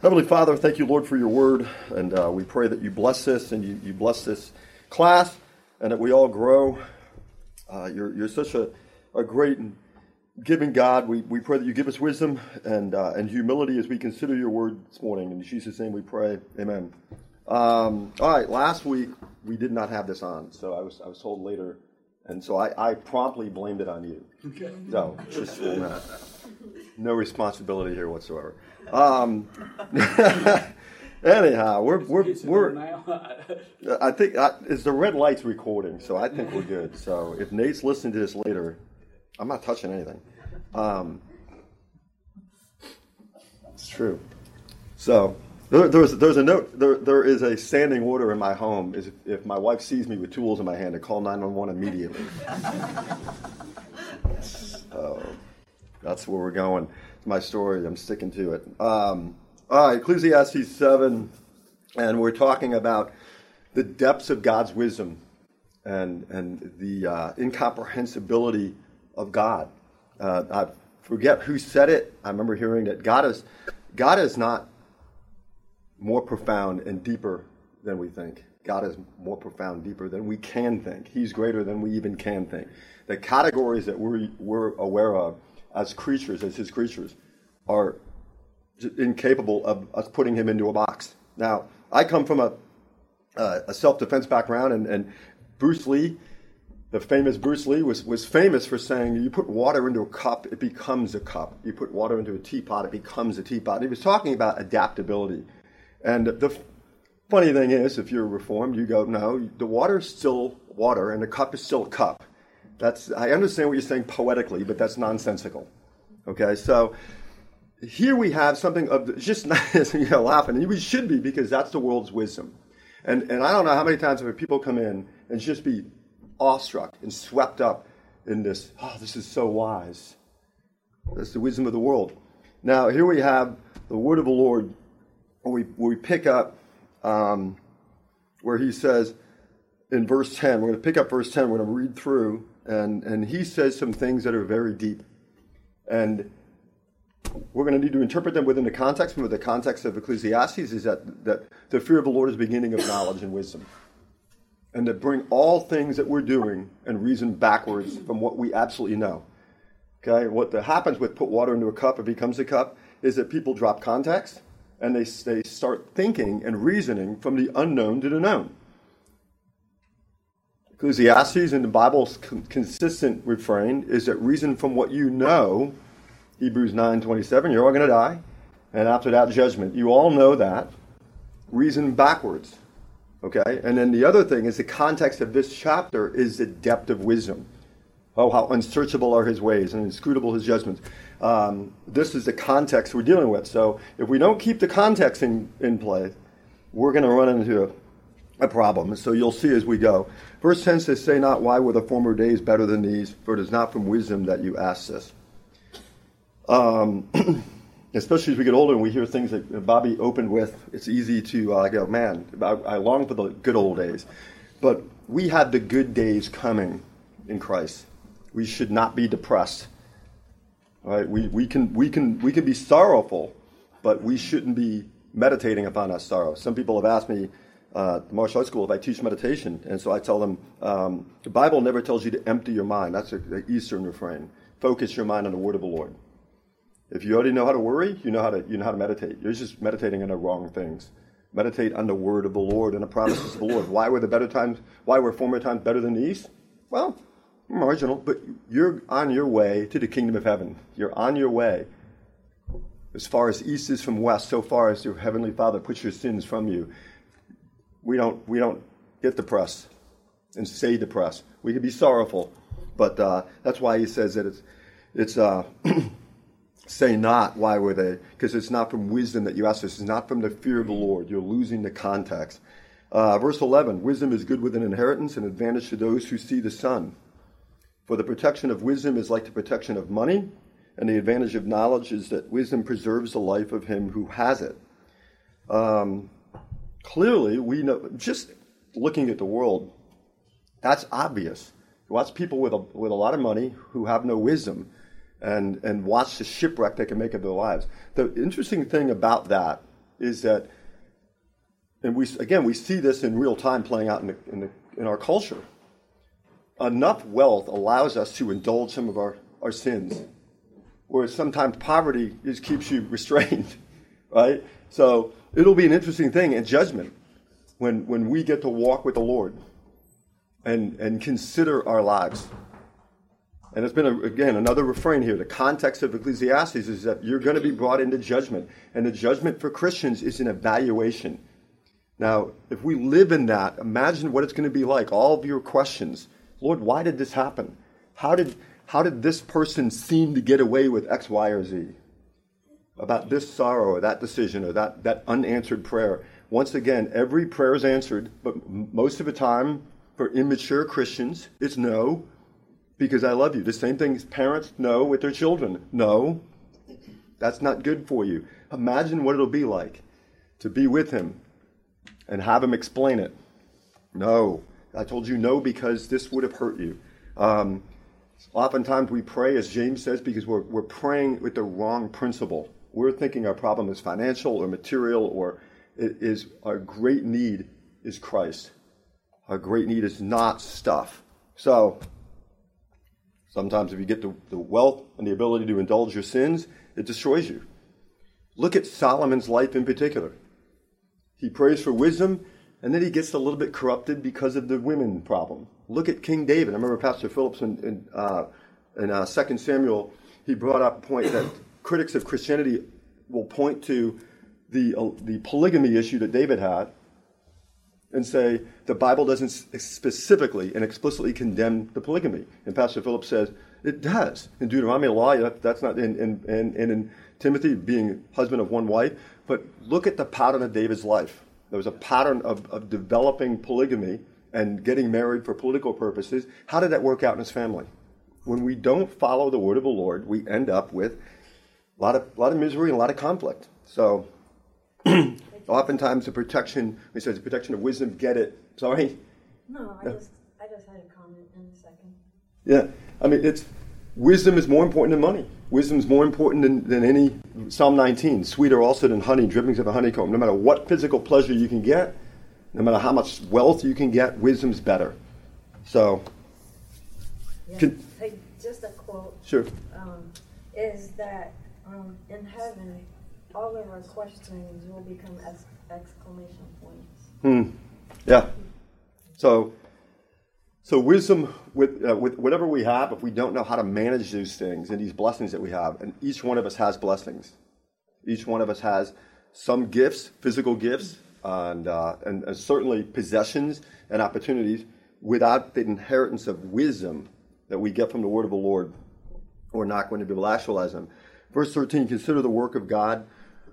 Heavenly Father, thank you, Lord, for your word. And uh, we pray that you bless this and you, you bless this class and that we all grow. Uh, you're, you're such a, a great and giving God. We, we pray that you give us wisdom and, uh, and humility as we consider your word this morning. In Jesus' name we pray. Amen. Um, all right, last week we did not have this on, so I was, I was told later. And so I, I promptly blamed it on you. Okay. No, just. No responsibility here whatsoever. Um, anyhow, we're we're we're. I think I, is the red lights recording, so I think we're good. So if Nate's listening to this later, I'm not touching anything. Um, it's true. So there, there's there's a note. There there is a standing order in my home. Is if, if my wife sees me with tools in my hand, to call 911 immediately. so that's where we're going. My story. I'm sticking to it. Um, all right, Ecclesiastes seven, and we're talking about the depths of God's wisdom and and the uh, incomprehensibility of God. Uh, I forget who said it. I remember hearing that God is God is not more profound and deeper than we think. God is more profound, deeper than we can think. He's greater than we even can think. The categories that we're, we're aware of as creatures, as His creatures, are incapable of us putting Him into a box. Now, I come from a, uh, a self defense background, and, and Bruce Lee the famous Bruce Lee was, was famous for saying, you put water into a cup, it becomes a cup. You put water into a teapot, it becomes a teapot. He was talking about adaptability. And the funny thing is, if you're reformed, you go, no, the water is still water and the cup is still a cup. That's, I understand what you're saying poetically, but that's nonsensical. Okay, so here we have something of just you know, laughing, and we should be because that's the world's wisdom. And, and I don't know how many times have people come in and just be awestruck and swept up in this, oh, this is so wise. That's the wisdom of the world. Now, here we have the word of the Lord, we, we pick up um, where he says in verse 10, we're going to pick up verse 10, we're going to read through, and, and he says some things that are very deep. And we're going to need to interpret them within the context. Remember, the context of Ecclesiastes is that, that the fear of the Lord is the beginning of knowledge and wisdom and to bring all things that we're doing and reason backwards from what we absolutely know. Okay, what happens with put water into a cup, it becomes a cup, is that people drop context and they, they start thinking and reasoning from the unknown to the known. Ecclesiastes and the Bible's consistent refrain is that reason from what you know, Hebrews 9:27, you're all going to die, and after that judgment. You all know that. Reason backwards. Okay? And then the other thing is the context of this chapter is the depth of wisdom. Oh, how unsearchable are his ways and inscrutable his judgments. Um, this is the context we're dealing with. So if we don't keep the context in, in play, we're going to run into a, a, problem. So you'll see as we go. Verse 10 says, Say not, why were the former days better than these? For it is not from wisdom that you ask this. Um, especially as we get older and we hear things that Bobby opened with, it's easy to uh, go, man, I, I long for the good old days. But we have the good days coming in Christ. We should not be depressed. All right? We, we, can, we, can, we can be sorrowful, but we shouldn't be meditating upon our sorrow. Some people have asked me, uh, the martial arts school, if I teach meditation, and so I tell them um, the Bible never tells you to empty your mind. That's the Eastern refrain. Focus your mind on the word of the Lord. If you already know how to worry, you know how to you know how to meditate. You're just meditating on the wrong things. Meditate on the word of the Lord and the promises of the Lord. Why were the better times? Why were former times better than these? Well, marginal, but you're on your way to the kingdom of heaven. You're on your way. As far as east is from west, so far as your heavenly Father puts your sins from you. We don't we don't get depressed and stay depressed. We can be sorrowful, but uh, that's why he says that it's it's. Uh, Say not, why were they? Because it's not from wisdom that you ask this. It's not from the fear of the Lord. You're losing the context. Uh, verse 11 Wisdom is good with an inheritance, and advantage to those who see the sun. For the protection of wisdom is like the protection of money, and the advantage of knowledge is that wisdom preserves the life of him who has it. Um, clearly, we know, just looking at the world, that's obvious. Watch people with a, with a lot of money who have no wisdom and, and watch the shipwreck they can make of their lives. The interesting thing about that is that, and we again we see this in real time playing out in, the, in, the, in our culture. Enough wealth allows us to indulge some of our, our sins, whereas sometimes poverty just keeps you restrained, right? So it'll be an interesting thing in judgment when, when we get to walk with the Lord and, and consider our lives. And it's been, a, again, another refrain here. The context of Ecclesiastes is that you're going to be brought into judgment. And the judgment for Christians is an evaluation. Now, if we live in that, imagine what it's going to be like. All of your questions Lord, why did this happen? How did, how did this person seem to get away with X, Y, or Z? About this sorrow or that decision or that, that unanswered prayer. Once again, every prayer is answered, but most of the time, for immature Christians, it's no, because I love you. The same thing as parents know with their children. No, that's not good for you. Imagine what it'll be like to be with him and have him explain it. No, I told you no because this would have hurt you. Um, oftentimes we pray, as James says, because we're, we're praying with the wrong principle. We're thinking our problem is financial or material, or it is our great need is Christ. Our great need is not stuff. So, sometimes if you get the, the wealth and the ability to indulge your sins, it destroys you. Look at Solomon's life in particular. He prays for wisdom, and then he gets a little bit corrupted because of the women problem. Look at King David. I remember Pastor Phillips in, in, uh, in uh, 2 Samuel, he brought up a point that critics of Christianity will point to the, uh, the polygamy issue that David had and say the Bible doesn't specifically and explicitly condemn the polygamy. And Pastor Phillips says it does. In Deuteronomy law, that, that's not in, in, in, in Timothy being husband of one wife. But look at the pattern of David's life. There was a pattern of, of developing polygamy and getting married for political purposes. How did that work out in his family? When we don't follow the word of the Lord, we end up with a lot of, a lot of misery and a lot of conflict. So, oftentimes the protection, he says the protection of wisdom, get it. Sorry? No, I just, I just had a comment in a second. Yeah, I mean, it's wisdom is more important than money. Wisdom is more important than, than any Psalm 19. Sweeter also than honey, drippings of a honeycomb. No matter what physical pleasure you can get, no matter how much wealth you can get, wisdom's better. So, yeah. can, hey, just a quote. Sure. Um, is that um, in heaven, all of our questions will become ex- exclamation points. Hmm. Yeah. So, so wisdom with uh, with whatever we have, if we don't know how to manage these things and these blessings that we have, and each one of us has blessings. Each one of us has some gifts, physical gifts, and uh, and, and certainly possessions and opportunities. Without the inheritance of wisdom that we get from the word of the Lord, we're not going to be able to actualize them. Verse 13, consider the work of God.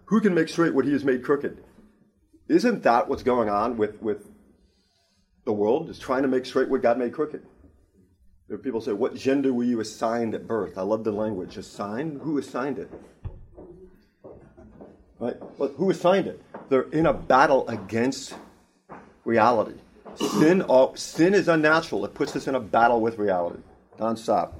Who can make straight what he has made crooked? Isn't that what's going on with, with the world is trying to make straight what God made crooked. There are people say, What gender were you assigned at birth? I love the language. Assigned? Who assigned it? Right? Well, who assigned it? They're in a battle against reality. Sin, sin is unnatural. It puts us in a battle with reality, nonstop.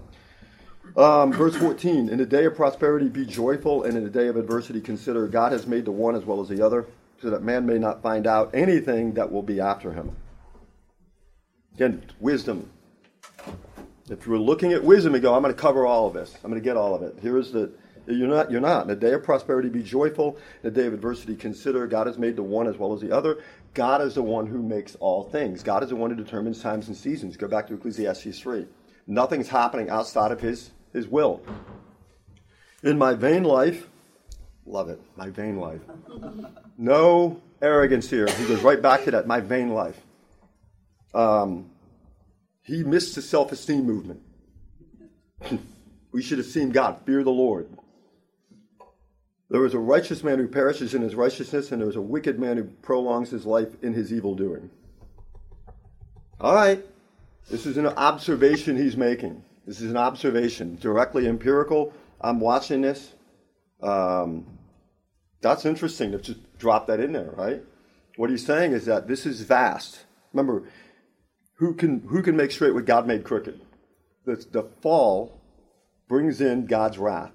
Um, verse 14 In the day of prosperity, be joyful, and in the day of adversity, consider God has made the one as well as the other, so that man may not find out anything that will be after him. Again, wisdom. If you're looking at wisdom and go, I'm going to cover all of this. I'm going to get all of it. Here is the you're not. You're not. In the day of prosperity, be joyful. In the day of adversity, consider God has made the one as well as the other. God is the one who makes all things. God is the one who determines times and seasons. Go back to Ecclesiastes three. Nothing's happening outside of His His will. In my vain life, love it. My vain life. No arrogance here. He goes right back to that. My vain life um, he missed the self esteem movement. we should have seen God, fear the Lord. There is a righteous man who perishes in his righteousness, and there is a wicked man who prolongs his life in his evil doing. All right, this is an observation he's making. This is an observation, directly empirical. I'm watching this. Um, that's interesting to just drop that in there, right? What he's saying is that this is vast. Remember, who can, who can make straight what God made crooked? The, the fall brings in God's wrath.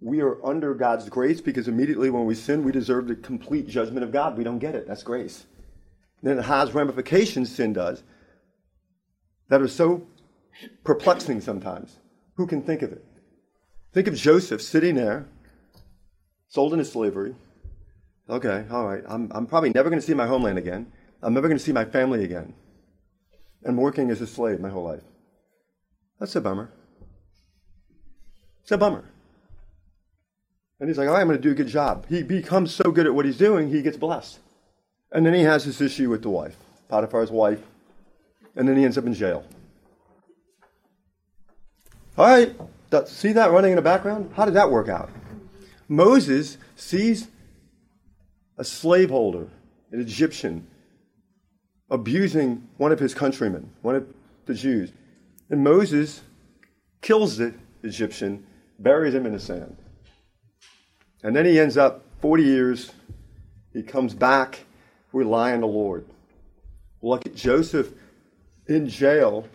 We are under God's grace because immediately when we sin, we deserve the complete judgment of God. We don't get it. That's grace. Then it has ramifications, sin does, that are so perplexing sometimes. Who can think of it? Think of Joseph sitting there, sold into slavery. Okay, all right, I'm, I'm probably never going to see my homeland again. I'm never going to see my family again. I'm working as a slave my whole life. That's a bummer. It's a bummer. And he's like, all right, I'm going to do a good job. He becomes so good at what he's doing, he gets blessed. And then he has this issue with the wife, Potiphar's wife. And then he ends up in jail. All right, see that running in the background? How did that work out? Moses sees a slaveholder, an Egyptian, abusing one of his countrymen, one of the Jews. And Moses kills the Egyptian, buries him in the sand. And then he ends up 40 years, he comes back, rely on the Lord. Look at Joseph in jail.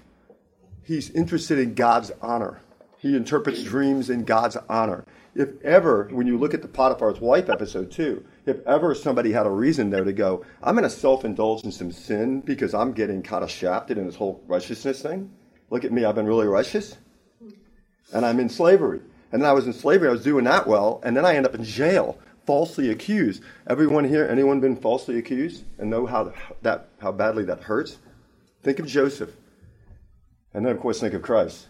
He's interested in God's honor. He interprets dreams in God's honor. If ever, when you look at the Potiphar's wife episode too, if ever somebody had a reason there to go, I'm to self indulge in some sin because I'm getting kind of shafted in this whole righteousness thing. Look at me, I've been really righteous. And I'm in slavery. And then I was in slavery, I was doing that well, and then I end up in jail, falsely accused. Everyone here, anyone been falsely accused and know how that how badly that hurts? Think of Joseph. And then of course think of Christ.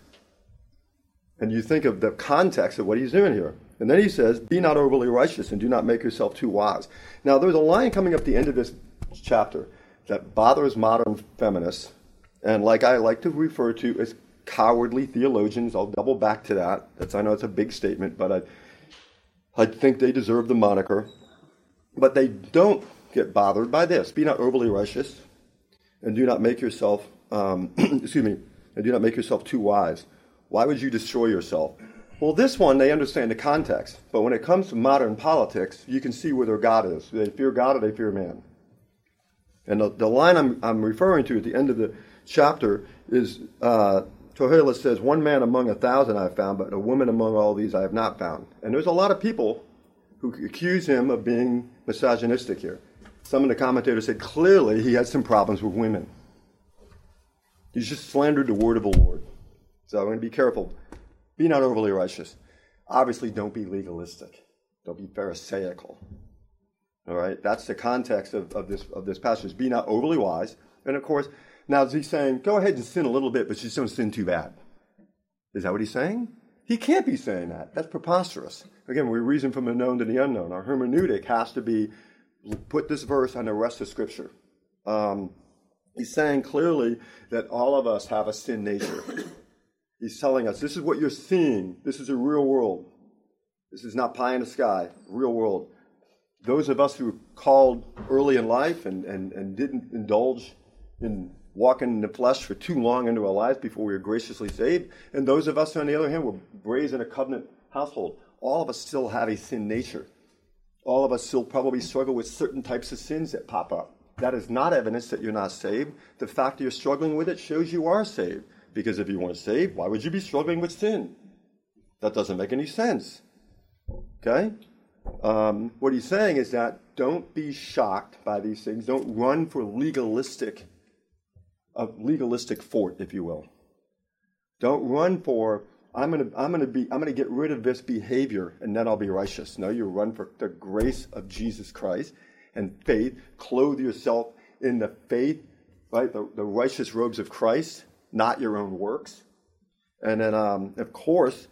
And you think of the context of what he's doing here. And then he says, Be not overly righteous and do not make yourself too wise. Now, there's a line coming up the end of this chapter that bothers modern feminists, and like I like to refer to as cowardly theologians. I'll double back to that. That's, I know it's a big statement, but I, I think they deserve the moniker. But they don't get bothered by this. Be not overly righteous, and do not make yourself, um, excuse me, and do not make yourself too wise. Why would you destroy yourself? Well, this one, they understand the context. But when it comes to modern politics, you can see where their God is. They fear God or they fear man. And the, the line I'm, I'm referring to at the end of the chapter is uh, says, One man among a thousand I have found, but a woman among all these I have not found. And there's a lot of people who accuse him of being misogynistic here. Some of the commentators said clearly he had some problems with women. He's just slandered the word of the Lord. So I'm going to be careful. Be not overly righteous. Obviously, don't be legalistic. Don't be pharisaical. All right? That's the context of, of, this, of this passage. Be not overly wise. And of course, now is he saying, go ahead and sin a little bit, but just don't sin too bad? Is that what he's saying? He can't be saying that. That's preposterous. Again, we reason from the known to the unknown. Our hermeneutic has to be put this verse on the rest of Scripture. Um, he's saying clearly that all of us have a sin nature. He's telling us this is what you're seeing. This is a real world. This is not pie in the sky, real world. Those of us who were called early in life and, and, and didn't indulge in walking in the flesh for too long into our lives before we were graciously saved, and those of us, on the other hand, were raised in a covenant household, all of us still have a sin nature. All of us still probably struggle with certain types of sins that pop up. That is not evidence that you're not saved. The fact that you're struggling with it shows you are saved. Because if you weren't saved, why would you be struggling with sin? That doesn't make any sense. Okay? Um, what he's saying is that don't be shocked by these things. Don't run for legalistic, a legalistic fort, if you will. Don't run for I'm gonna I'm gonna be I'm gonna get rid of this behavior and then I'll be righteous. No, you run for the grace of Jesus Christ and faith. Clothe yourself in the faith, right? The, the righteous robes of Christ not your own works. And then, um, of course,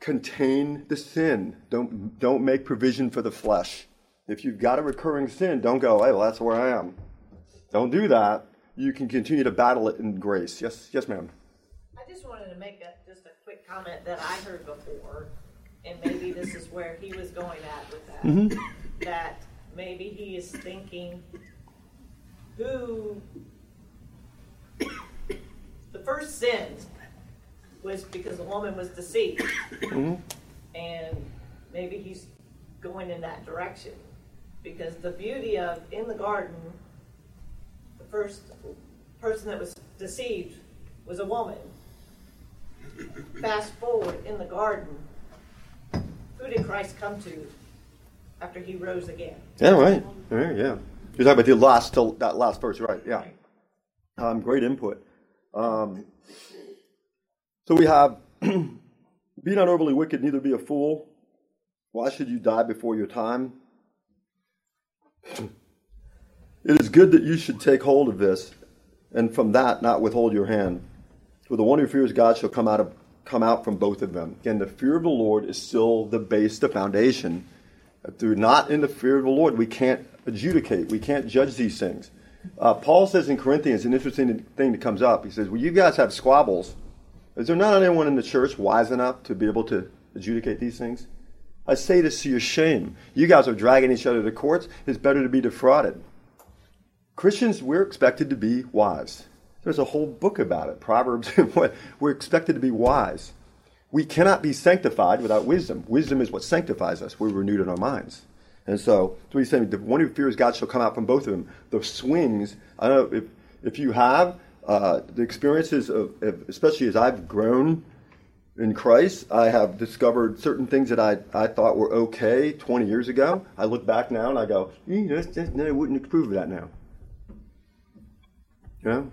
contain the sin. Don't, don't make provision for the flesh. If you've got a recurring sin, don't go, hey, well, that's where I am. Don't do that. You can continue to battle it in grace. Yes, yes, ma'am. I just wanted to make a, just a quick comment that I heard before, and maybe this is where he was going at with that. Mm-hmm. That maybe he is thinking, who the first sin was because the woman was deceived. Mm-hmm. And maybe he's going in that direction. Because the beauty of in the garden, the first person that was deceived was a woman. Fast forward in the garden, who did Christ come to after he rose again? Yeah, right. right yeah. You're talking about the last, till that last verse, right? Yeah. Um, great input. Um, so we have, be not overly wicked, neither be a fool. Why should you die before your time? It is good that you should take hold of this, and from that not withhold your hand. For the one who fears God shall come out of come out from both of them. Again, the fear of the Lord is still the base, the foundation. If we're not in the fear of the Lord, we can't adjudicate, we can't judge these things. Uh, Paul says in Corinthians, an interesting thing that comes up. He says, Well, you guys have squabbles. Is there not anyone in the church wise enough to be able to adjudicate these things? I say this to your shame. You guys are dragging each other to courts. It's better to be defrauded. Christians, we're expected to be wise. There's a whole book about it. Proverbs, we're expected to be wise. We cannot be sanctified without wisdom. Wisdom is what sanctifies us. We're renewed in our minds. And so, so he's saying the one who fears God shall come out from both of them. The swings, I don't know if, if you have uh, the experiences of, especially as I've grown in Christ, I have discovered certain things that I, I thought were okay 20 years ago. I look back now and I go, mm, that's, that's, I wouldn't approve of that now. You know?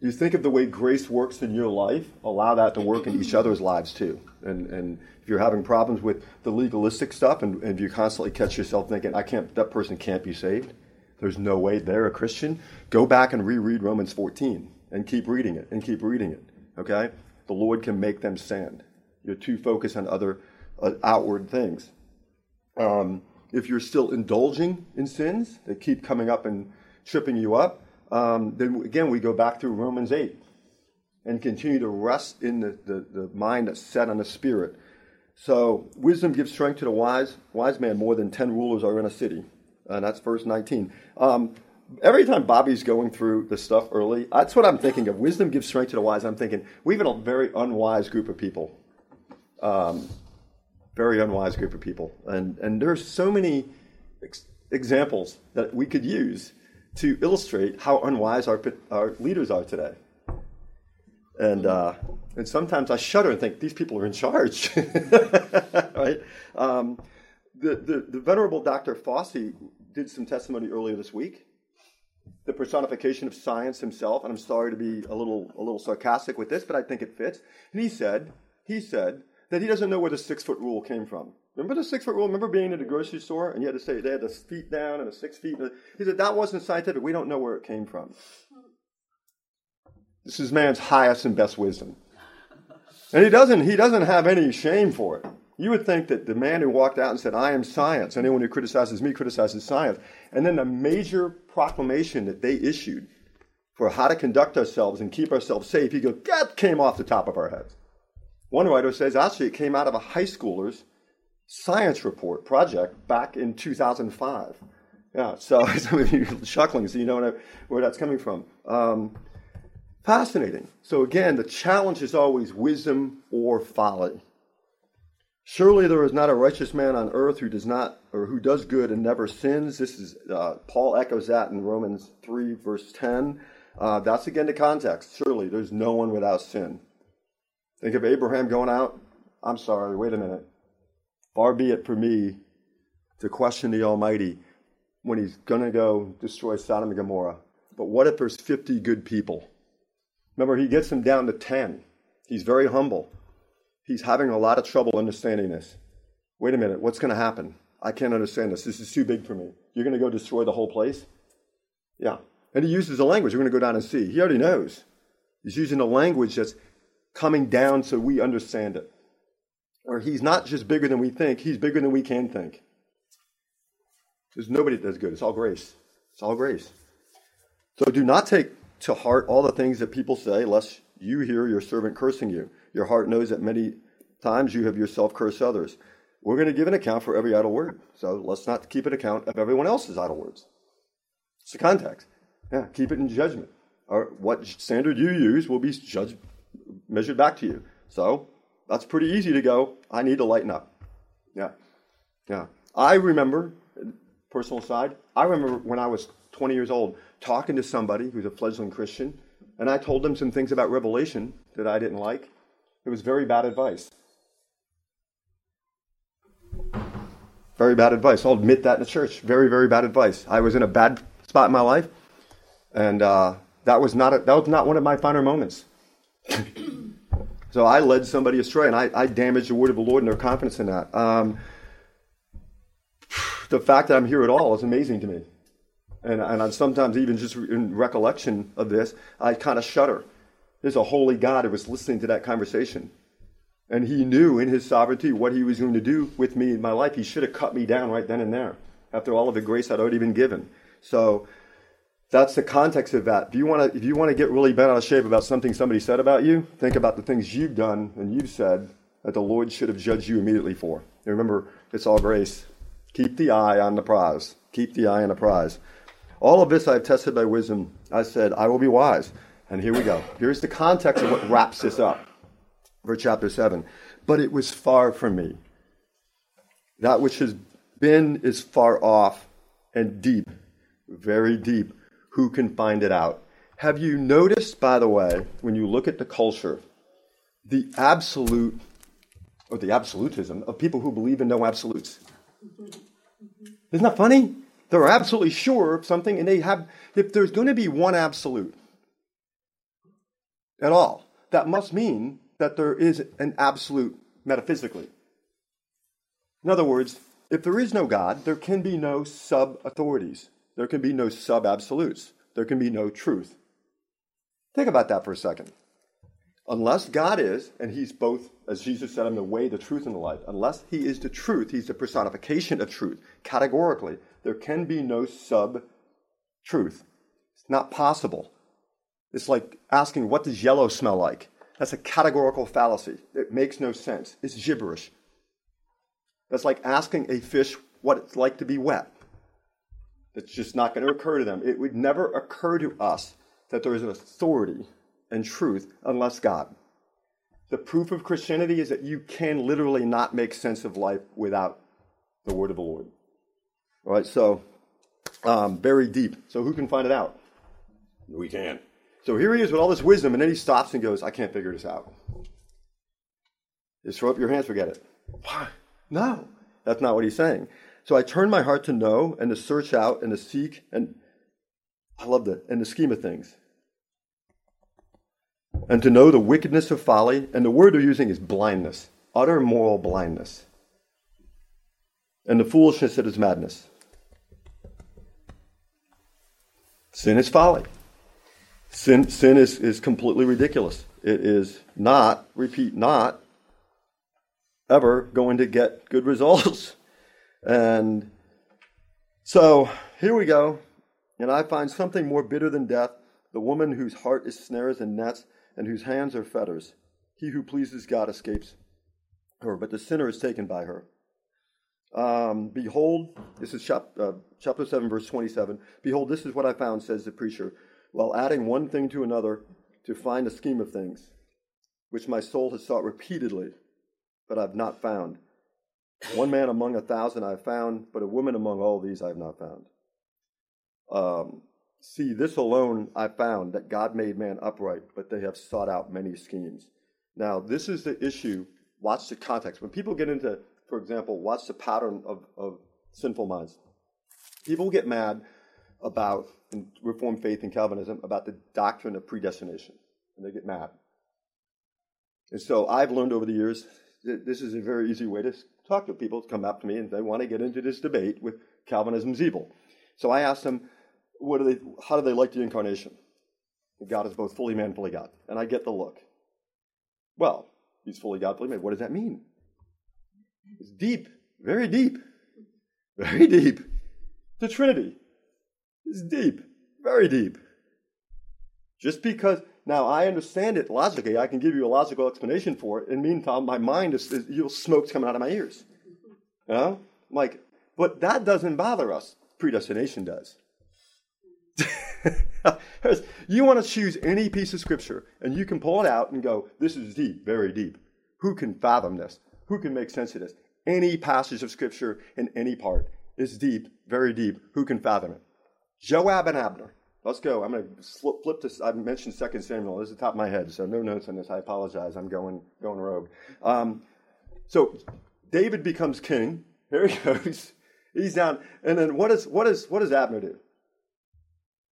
You think of the way grace works in your life, allow that to work in each other's lives too. And, and if you're having problems with the legalistic stuff and, and you constantly catch yourself thinking, I can't, that person can't be saved, there's no way they're a Christian, go back and reread Romans 14 and keep reading it and keep reading it. Okay? The Lord can make them stand. You're too focused on other uh, outward things. Um, if you're still indulging in sins that keep coming up and tripping you up, um, then again, we go back to Romans 8 and continue to rest in the, the, the, mind that's set on the Spirit. So, wisdom gives strength to the wise, wise man more than 10 rulers are in a city. And that's verse 19. Um, every time Bobby's going through the stuff early, that's what I'm thinking of. Wisdom gives strength to the wise. I'm thinking, we have been a very unwise group of people. Um, very unwise group of people. And, and there's so many ex- examples that we could use to illustrate how unwise our, our leaders are today. And, uh, and sometimes I shudder and think these people are in charge. right? Um, the, the, the, venerable Dr. Fauci did some testimony earlier this week. The personification of science himself, and I'm sorry to be a little, a little sarcastic with this, but I think it fits. And he said, he said that he doesn't know where the six foot rule came from. Remember the six foot rule? Remember being in the grocery store and you had to say they had the feet down and the six feet? He said that wasn't scientific. We don't know where it came from. This is man's highest and best wisdom. And he doesn't, he doesn't have any shame for it. You would think that the man who walked out and said, I am science, anyone who criticizes me criticizes science, and then the major proclamation that they issued for how to conduct ourselves and keep ourselves safe, he goes, that came off the top of our heads. One writer says, actually, it came out of a high schooler's science report project back in 2005. Yeah, so some of you chuckling, so you know where that's coming from. Um, fascinating. So again, the challenge is always wisdom or folly. Surely there is not a righteous man on earth who does not or who does good and never sins. This is uh, Paul echoes that in Romans three verse ten. Uh, that's again the context. Surely there's no one without sin. Think of Abraham going out. I'm sorry. Wait a minute. Far be it for me to question the Almighty when he's going to go destroy Sodom and Gomorrah. But what if there's 50 good people? Remember, he gets them down to 10. He's very humble. He's having a lot of trouble understanding this. Wait a minute, what's going to happen? I can't understand this. This is too big for me. You're going to go destroy the whole place? Yeah. And he uses the language. We're going to go down and see. He already knows. He's using the language that's coming down so we understand it or he's not just bigger than we think, he's bigger than we can think. There's nobody that's good. It's all grace. It's all grace. So do not take to heart all the things that people say, lest you hear your servant cursing you. Your heart knows that many times you have yourself cursed others. We're going to give an account for every idle word. So let's not keep an account of everyone else's idle words. It's the context. Yeah, keep it in judgment. Or what standard you use will be judged, measured back to you. So that's pretty easy to go, I need to lighten up. Yeah. Yeah. I remember, personal side, I remember when I was 20 years old talking to somebody who's a fledgling Christian, and I told them some things about Revelation that I didn't like. It was very bad advice. Very bad advice. I'll admit that in the church. Very, very bad advice. I was in a bad spot in my life, and uh, that was not a, that was not one of my finer moments. so I led somebody astray, and I, I, damaged the word of the Lord and their confidence in that. Um, the fact that I'm here at all is amazing to me, and and I'm sometimes even just in recollection of this, I kind of shudder. There's a holy God who was listening to that conversation. And he knew in his sovereignty what he was going to do with me in my life. He should have cut me down right then and there after all of the grace I'd already been given. So that's the context of that. If you want to, if you want to get really bent out of shape about something somebody said about you, think about the things you've done and you've said that the Lord should have judged you immediately for. And remember, it's all grace. Keep the eye on the prize. Keep the eye on the prize. All of this I've tested by wisdom. I said, I will be wise. And here we go. Here's the context of what wraps this up for chapter 7. But it was far from me. That which has been is far off and deep, very deep. Who can find it out? Have you noticed, by the way, when you look at the culture, the absolute or the absolutism of people who believe in no absolutes? Isn't that funny? They're absolutely sure of something, and they have, if there's going to be one absolute at all, that must mean that there is an absolute metaphysically. In other words, if there is no God, there can be no sub authorities. There can be no sub absolutes. There can be no truth. Think about that for a second. Unless God is, and He's both, as Jesus said, I'm the way, the truth, and the life, unless He is the truth, He's the personification of truth, categorically, there can be no sub truth. It's not possible. It's like asking, what does yellow smell like? That's a categorical fallacy. It makes no sense. It's gibberish. That's like asking a fish what it's like to be wet. It's just not going to occur to them. It would never occur to us that there is an authority and truth unless God. The proof of Christianity is that you can literally not make sense of life without the word of the Lord. All right, so um, very deep. So who can find it out? We can. So here he is with all this wisdom, and then he stops and goes, I can't figure this out. Just throw up your hands, forget it. Why? No, that's not what he's saying. So I turn my heart to know and to search out and to seek, and I love that, in the scheme of things. And to know the wickedness of folly, and the word they're using is blindness, utter moral blindness, and the foolishness that is madness. Sin is folly. Sin, sin is, is completely ridiculous. It is not, repeat, not ever going to get good results. And so here we go. And I find something more bitter than death the woman whose heart is snares and nets, and whose hands are fetters. He who pleases God escapes her, but the sinner is taken by her. Um, behold, this is chap, uh, chapter 7, verse 27. Behold, this is what I found, says the preacher while adding one thing to another to find a scheme of things, which my soul has sought repeatedly, but I've not found. One man among a thousand I have found, but a woman among all these I have not found. Um, see, this alone I found that God made man upright, but they have sought out many schemes. Now, this is the issue. Watch the context. When people get into, for example, watch the pattern of, of sinful minds. People get mad about in Reformed faith and Calvinism about the doctrine of predestination, and they get mad. And so I've learned over the years that this is a very easy way to talk to people come up to me and they want to get into this debate with Calvinism's evil. So I ask them, what do they, how do they like the incarnation? God is both fully man, fully God. And I get the look. Well, he's fully God, fully man. What does that mean? It's deep, very deep, very deep. The Trinity. is deep, very deep. Just because now I understand it logically, I can give you a logical explanation for it. In the meantime, my mind is, is you know, smoke's coming out of my ears. You know? Like, but that doesn't bother us. Predestination does. you want to choose any piece of scripture and you can pull it out and go, this is deep, very deep. Who can fathom this? Who can make sense of this? Any passage of scripture in any part is deep, very deep. Who can fathom it? Joab and Abner. Let's go. I'm going to flip this. I mentioned Second Samuel. This is the top of my head, so no notes on this. I apologize. I'm going going rogue. Um, so David becomes king, here he goes. He's down. And then what, is, what, is, what does Abner do?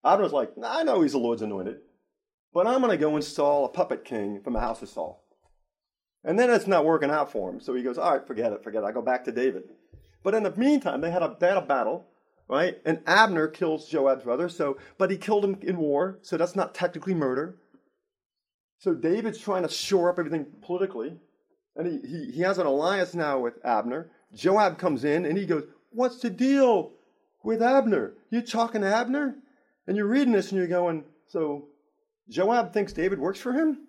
Abner's like, I know he's the Lord's anointed, but I'm going to go install a puppet king from the house of Saul. And then it's not working out for him. So he goes, all right, forget it, forget it. I go back to David. But in the meantime, they had a, they had a battle, right? And Abner kills Joab's brother, so, but he killed him in war, so that's not technically murder. So David's trying to shore up everything politically. And he, he, he has an alliance now with Abner. Joab comes in and he goes, What's the deal with Abner? You're talking to Abner? And you're reading this and you're going, So Joab thinks David works for him?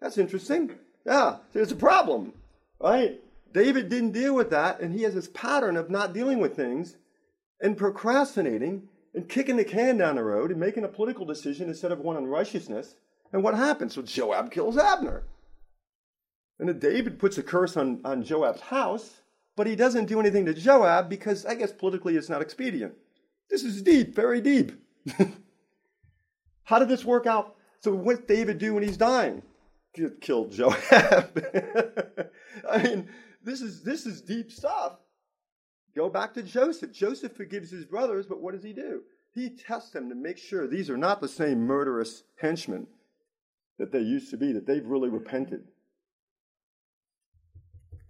That's interesting. Yeah, there's a problem, right? David didn't deal with that, and he has this pattern of not dealing with things and procrastinating and kicking the can down the road and making a political decision instead of one on righteousness. And what happens? So Joab kills Abner. And then David puts a curse on, on Joab's house, but he doesn't do anything to Joab because I guess politically it's not expedient. This is deep, very deep. How did this work out? So, what's David do when he's dying? Kill Joab. I mean, this is this is deep stuff. Go back to Joseph. Joseph forgives his brothers, but what does he do? He tests them to make sure these are not the same murderous henchmen that they used to be, that they've really repented.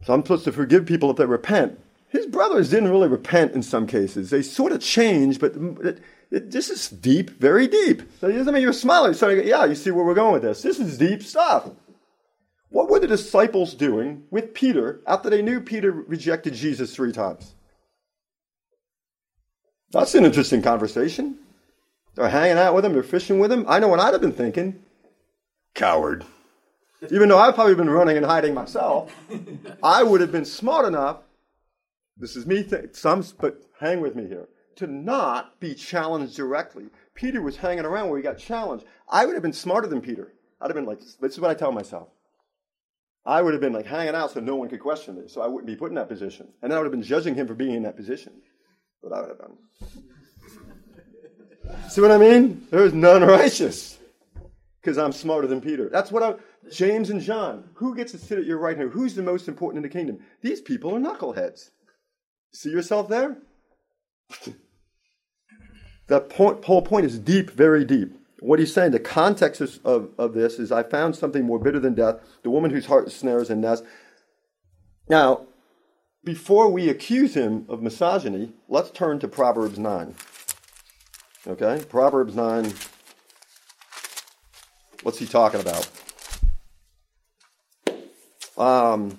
So I'm supposed to forgive people if they repent. His brothers didn't really repent in some cases. They sort of changed, but it, it, this is deep, very deep. So it doesn't mean you're smiling. So yeah, you see where we're going with this. This is deep stuff. What were the disciples doing with Peter after they knew Peter rejected Jesus three times? That's an interesting conversation. They're hanging out with him, they're fishing with him. I know what I'd have been thinking. Coward. Even though I've probably been running and hiding myself, I would have been smart enough. This is me, th- some, but hang with me here. To not be challenged directly. Peter was hanging around where he got challenged. I would have been smarter than Peter. I'd have been like, this is what I tell myself. I would have been like hanging out so no one could question me, so I wouldn't be put in that position. And then I would have been judging him for being in that position. What I would have done. See what I mean? There is none righteous because I'm smarter than Peter. That's what I. James and John. Who gets to sit at your right hand? Who's the most important in the kingdom? These people are knuckleheads. See yourself there? that point, whole point is deep, very deep. What he's saying, the context of, of this is I found something more bitter than death, the woman whose heart snares and nests. Now, before we accuse him of misogyny, let's turn to Proverbs 9. Okay? Proverbs 9. What's he talking about? Um,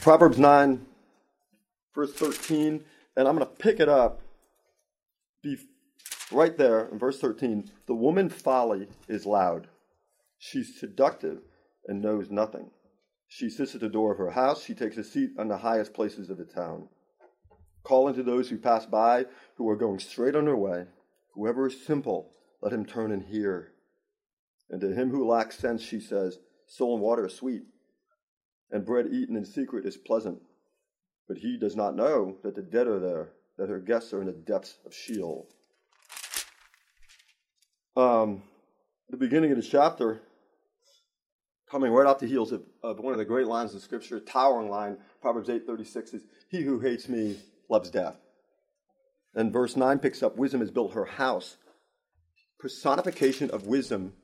Proverbs 9, verse 13, and I'm going to pick it up be, right there in verse 13. The woman folly is loud. She's seductive and knows nothing. She sits at the door of her house. She takes a seat on the highest places of the town. Calling to those who pass by, who are going straight on their way. Whoever is simple, let him turn and hear. And to him who lacks sense, she says, Soul and water are sweet, and bread eaten in secret is pleasant. But he does not know that the dead are there, that her guests are in the depths of Sheol. Um, the beginning of the chapter, coming right off the heels of, of one of the great lines in Scripture, towering line, Proverbs 8.36 is, He who hates me loves death. And verse 9 picks up, Wisdom has built her house. Personification of wisdom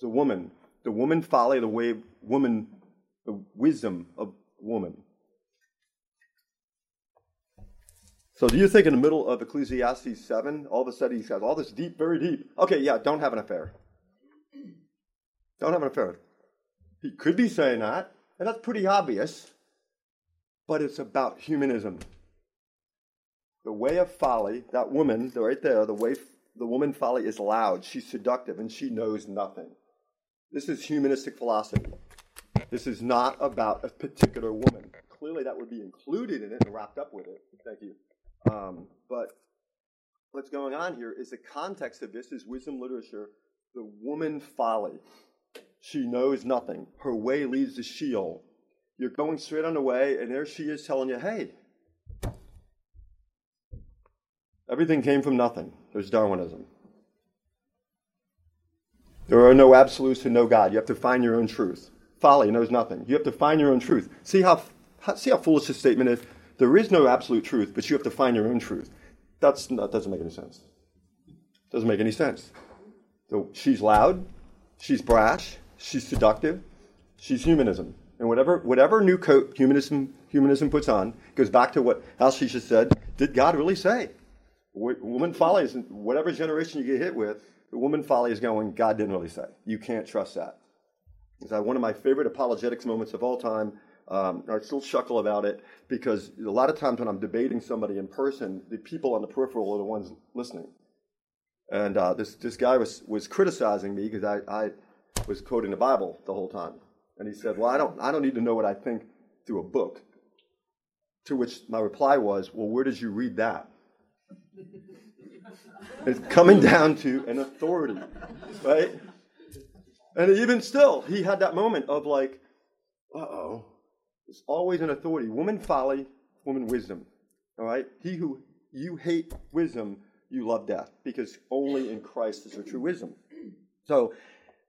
the woman, the woman folly, the way woman, the wisdom of woman. So do you think in the middle of Ecclesiastes 7, all of a sudden he says, all this deep, very deep. Okay, yeah, don't have an affair. Don't have an affair. He could be saying that, and that's pretty obvious, but it's about humanism. The way of folly, that woman right there, the way the woman folly is loud, she's seductive, and she knows nothing. This is humanistic philosophy. This is not about a particular woman. Clearly, that would be included in it and wrapped up with it. Thank you. Um, but what's going on here is the context of this is wisdom literature, the woman folly. She knows nothing. Her way leads to Sheol. You're going straight on the way, and there she is telling you, hey, everything came from nothing. There's Darwinism. There are no absolutes and no God. You have to find your own truth. folly knows nothing. You have to find your own truth. See how, see how foolish this statement is? There is no absolute truth, but you have to find your own truth. That's, that doesn't make any sense. Doesn't make any sense. So she's loud, she's brash, she's seductive, she's humanism. And whatever, whatever new coat humanism, humanism puts on goes back to what Alshisha just said. Did God really say? Woman folly is, whatever generation you get hit with, woman folly is going, God didn't really say. You can't trust that. It's one of my favorite apologetics moments of all time. Um, I still chuckle about it because a lot of times when I'm debating somebody in person, the people on the peripheral are the ones listening. And uh, this, this guy was, was criticizing me because I, I was quoting the Bible the whole time. And he said, Well, I don't, I don't need to know what I think through a book. To which my reply was, Well, where did you read that? it's coming down to an authority, right? And even still, he had that moment of like, uh oh, it's always an authority. Woman folly, woman wisdom. All right? He who you hate wisdom, you love death, because only in Christ is there true wisdom. So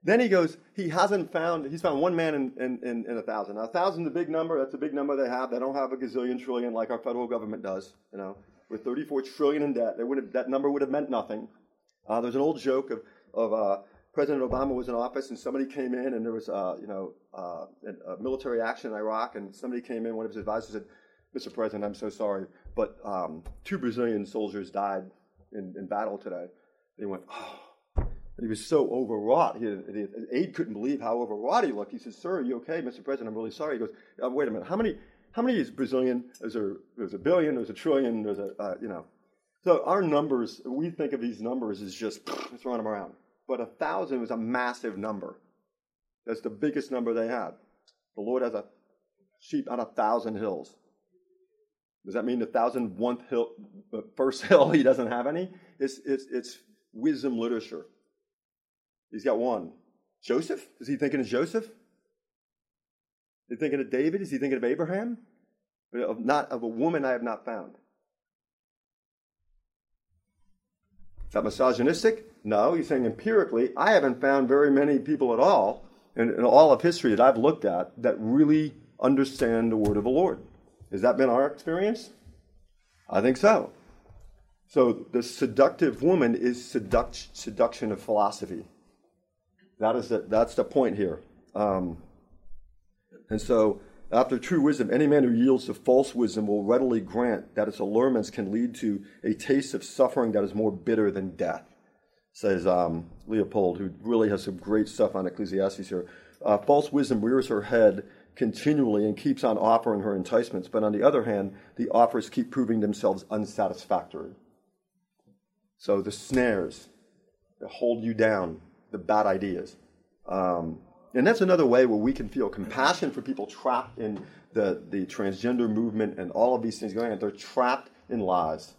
then he goes, he hasn't found, he's found one man in, in, in, in a thousand. Now, a thousand's a big number. That's a big number they have. They don't have a gazillion trillion like our federal government does. You know, with 34 trillion in debt, have, that number would have meant nothing. Uh, there's an old joke of, of uh, President Obama was in office and somebody came in and there was, uh, you know, uh, a military action in Iraq and somebody came in, one of his advisors said, Mr. President, I'm so sorry, but um, two Brazilian soldiers died in, in battle today. And he went, oh. And he was so overwrought. He, the aide couldn't believe how overwrought he looked. He said, "Sir, are you okay, Mr. President? I'm really sorry." He goes, uh, "Wait a minute. How many? How many is Brazilian? Is there? There's a billion. There's a trillion. There's a uh, you know." So our numbers, we think of these numbers as just throwing them around but a thousand was a massive number. That's the biggest number they had. The Lord has a sheep on a thousand hills. Does that mean the thousand one hill, first hill he doesn't have any? It's, it's, it's wisdom literature. He's got one. Joseph? Is he thinking of Joseph? Is he thinking of David? Is he thinking of Abraham? Of not of a woman I have not found. Is that misogynistic? No, he's saying empirically, I haven't found very many people at all in, in, all of history that I've looked at that really understand the word of the Lord. Has that been our experience? I think so. So the seductive woman is seduct, seduction of philosophy. That is the, that's the point here. Um, and so after true wisdom, any man who yields to false wisdom will readily grant that its allurements can lead to a taste of suffering that is more bitter than death, says um, Leupold, who really has some great stuff on Ecclesiastes here. Uh, false wisdom rears her head continually and keeps on offering her enticements, but on the other hand, the offers keep proving themselves unsatisfactory. So the snares that hold you down, the bad ideas. Um, and that's another way where we can feel compassion for people trapped in the, the transgender movement and all of these things going on. They're trapped in lies.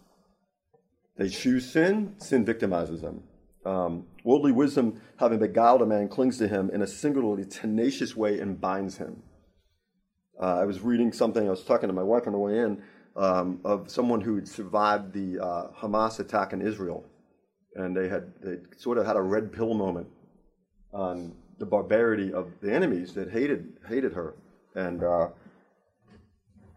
They choose sin, sin victimizes them. Um, worldly wisdom, having beguiled a man, clings to him in a singularly tenacious way and binds him. Uh, I was reading something, I was talking to my wife on the way in, um, of someone who had survived the uh, Hamas attack in Israel. And they had they sort of had a red pill moment on the barbarity of the enemies that hated hated her, and uh,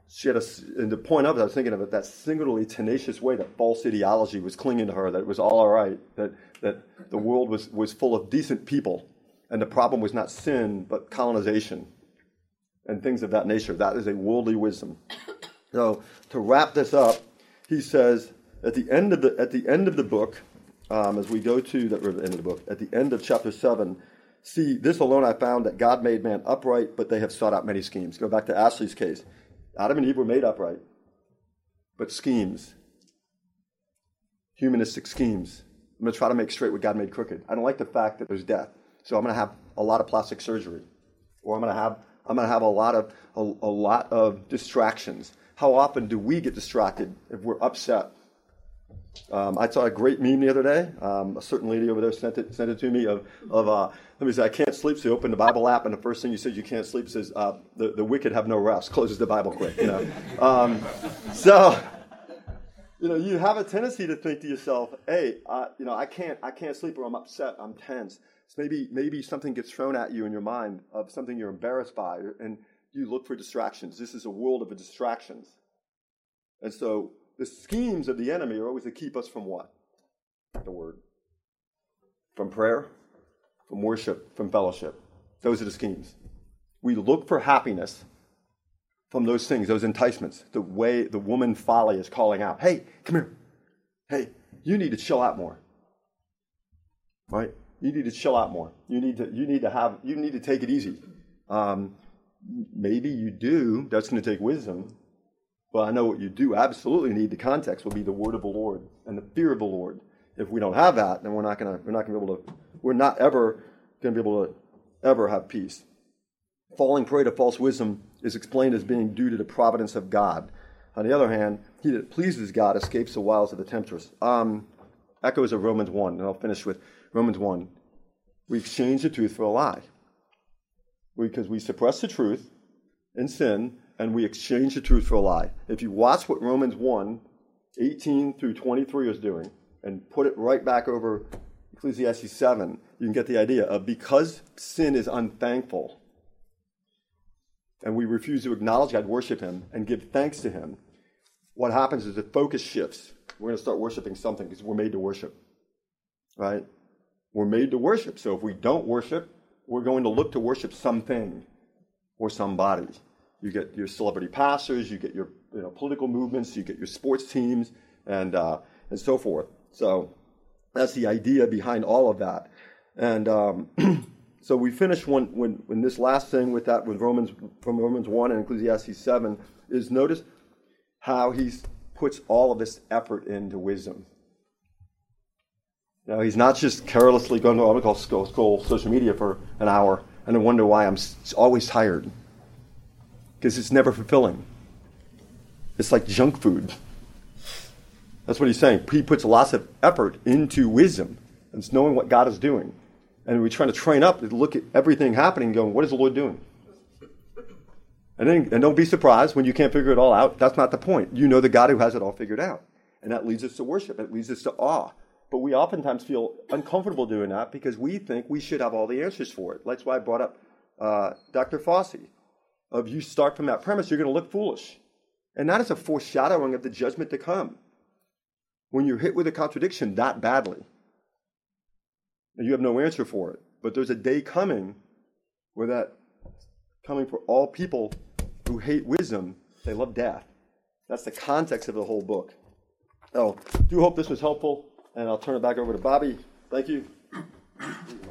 she had a. And the point of it, I was thinking of it, that singularly tenacious way that false ideology was clinging to her, that it was all all right, that that the world was was full of decent people, and the problem was not sin but colonization, and things of that nature. That is a worldly wisdom. So to wrap this up, he says at the end of the at the end of the book, um, as we go to the, the end of the book, at the end of chapter seven, See, this alone I found that God made man upright, but they have sought out many schemes. Go back to Ashley's case. Adam and Eve were made upright, but schemes, humanistic schemes. I'm going to try to make straight what God made crooked. I don't like the fact that there's death, so I'm going to have a lot of plastic surgery, or I'm going to have I'm going to have a lot of a, a lot of distractions. How often do we get distracted if we're upset um, I saw a great meme the other day. Um, a certain lady over there sent it, sent it to me of, of uh, let me say, I can't sleep. So you open the Bible app, and the first thing you said you can't sleep says, uh, the, the wicked have no rest. Closes the Bible quick, you know. Um, so, you know, you have a tendency to think to yourself, hey, uh, you know, I can't, I can't sleep or I'm upset, I'm tense. So maybe maybe something gets thrown at you in your mind of something you're embarrassed by, and you look for distractions. This is a world of distractions, and so the schemes of the enemy are always to keep us from what? The word. From prayer, from worship, from fellowship. Those are the schemes. We look for happiness from those things, those enticements. The way the woman folly is calling out, hey, come here. Hey, you need to chill out more. Right? You need to chill out more. You need to, you need to have, you need to take it easy. Um, maybe you do. That's going to take wisdom. But I know what you do absolutely need. The context will be the word of the Lord and the fear of the Lord. If we don't have that, then we're not to, we're not to be able to, we're not ever going to be able to ever have peace. Falling prey to false wisdom is explained as being due to the providence of God. On the other hand, he that pleases God escapes the wiles of the temptress. Um, echoes of Romans 1, and I'll finish with Romans 1. We exchange the truth for a lie. Because we suppress the truth in sin, and we exchange the truth for a lie. If you watch what Romans 1, 18 through 23 is doing, and put it right back over Ecclesiastes 7, you can get the idea of because sin is unthankful, and we refuse to acknowledge God, worship Him, and give thanks to Him, what happens is the focus shifts. We're going to start worshiping something because we're made to worship. Right? We're made to worship. So if we don't worship, we're going to look to worship something or somebody. You get your celebrity pastors, you get your you know, political movements, you get your sports teams, and, uh, and so forth. So that's the idea behind all of that. And um, so we finish when, when, when this last thing with that, with Romans, from Romans 1 and Ecclesiastes 7, is notice how he puts all of this effort into wisdom. Now he's not just carelessly going to, I'm going to social media for an hour and then wonder why I'm always tired. Because it's never fulfilling. It's like junk food. That's what he's saying. He puts lots of effort into wisdom. And it's knowing what God is doing. And we're trying to train up to look at everything happening going, what is the Lord doing? And, then, and don't be surprised when you can't figure it all out. That's not the point. You know the God who has it all figured out. And that leads us to worship. It leads us to awe. But we oftentimes feel uncomfortable doing that because we think we should have all the answers for it. That's why I brought up uh, Dr. Fossey. Of you start from that premise, you're going to look foolish. And that is a foreshadowing of the judgment to come. When you're hit with a contradiction that badly, and you have no answer for it. But there's a day coming where that coming for all people who hate wisdom, they love death. That's the context of the whole book. So, do hope this was helpful, and I'll turn it back over to Bobby. Thank you.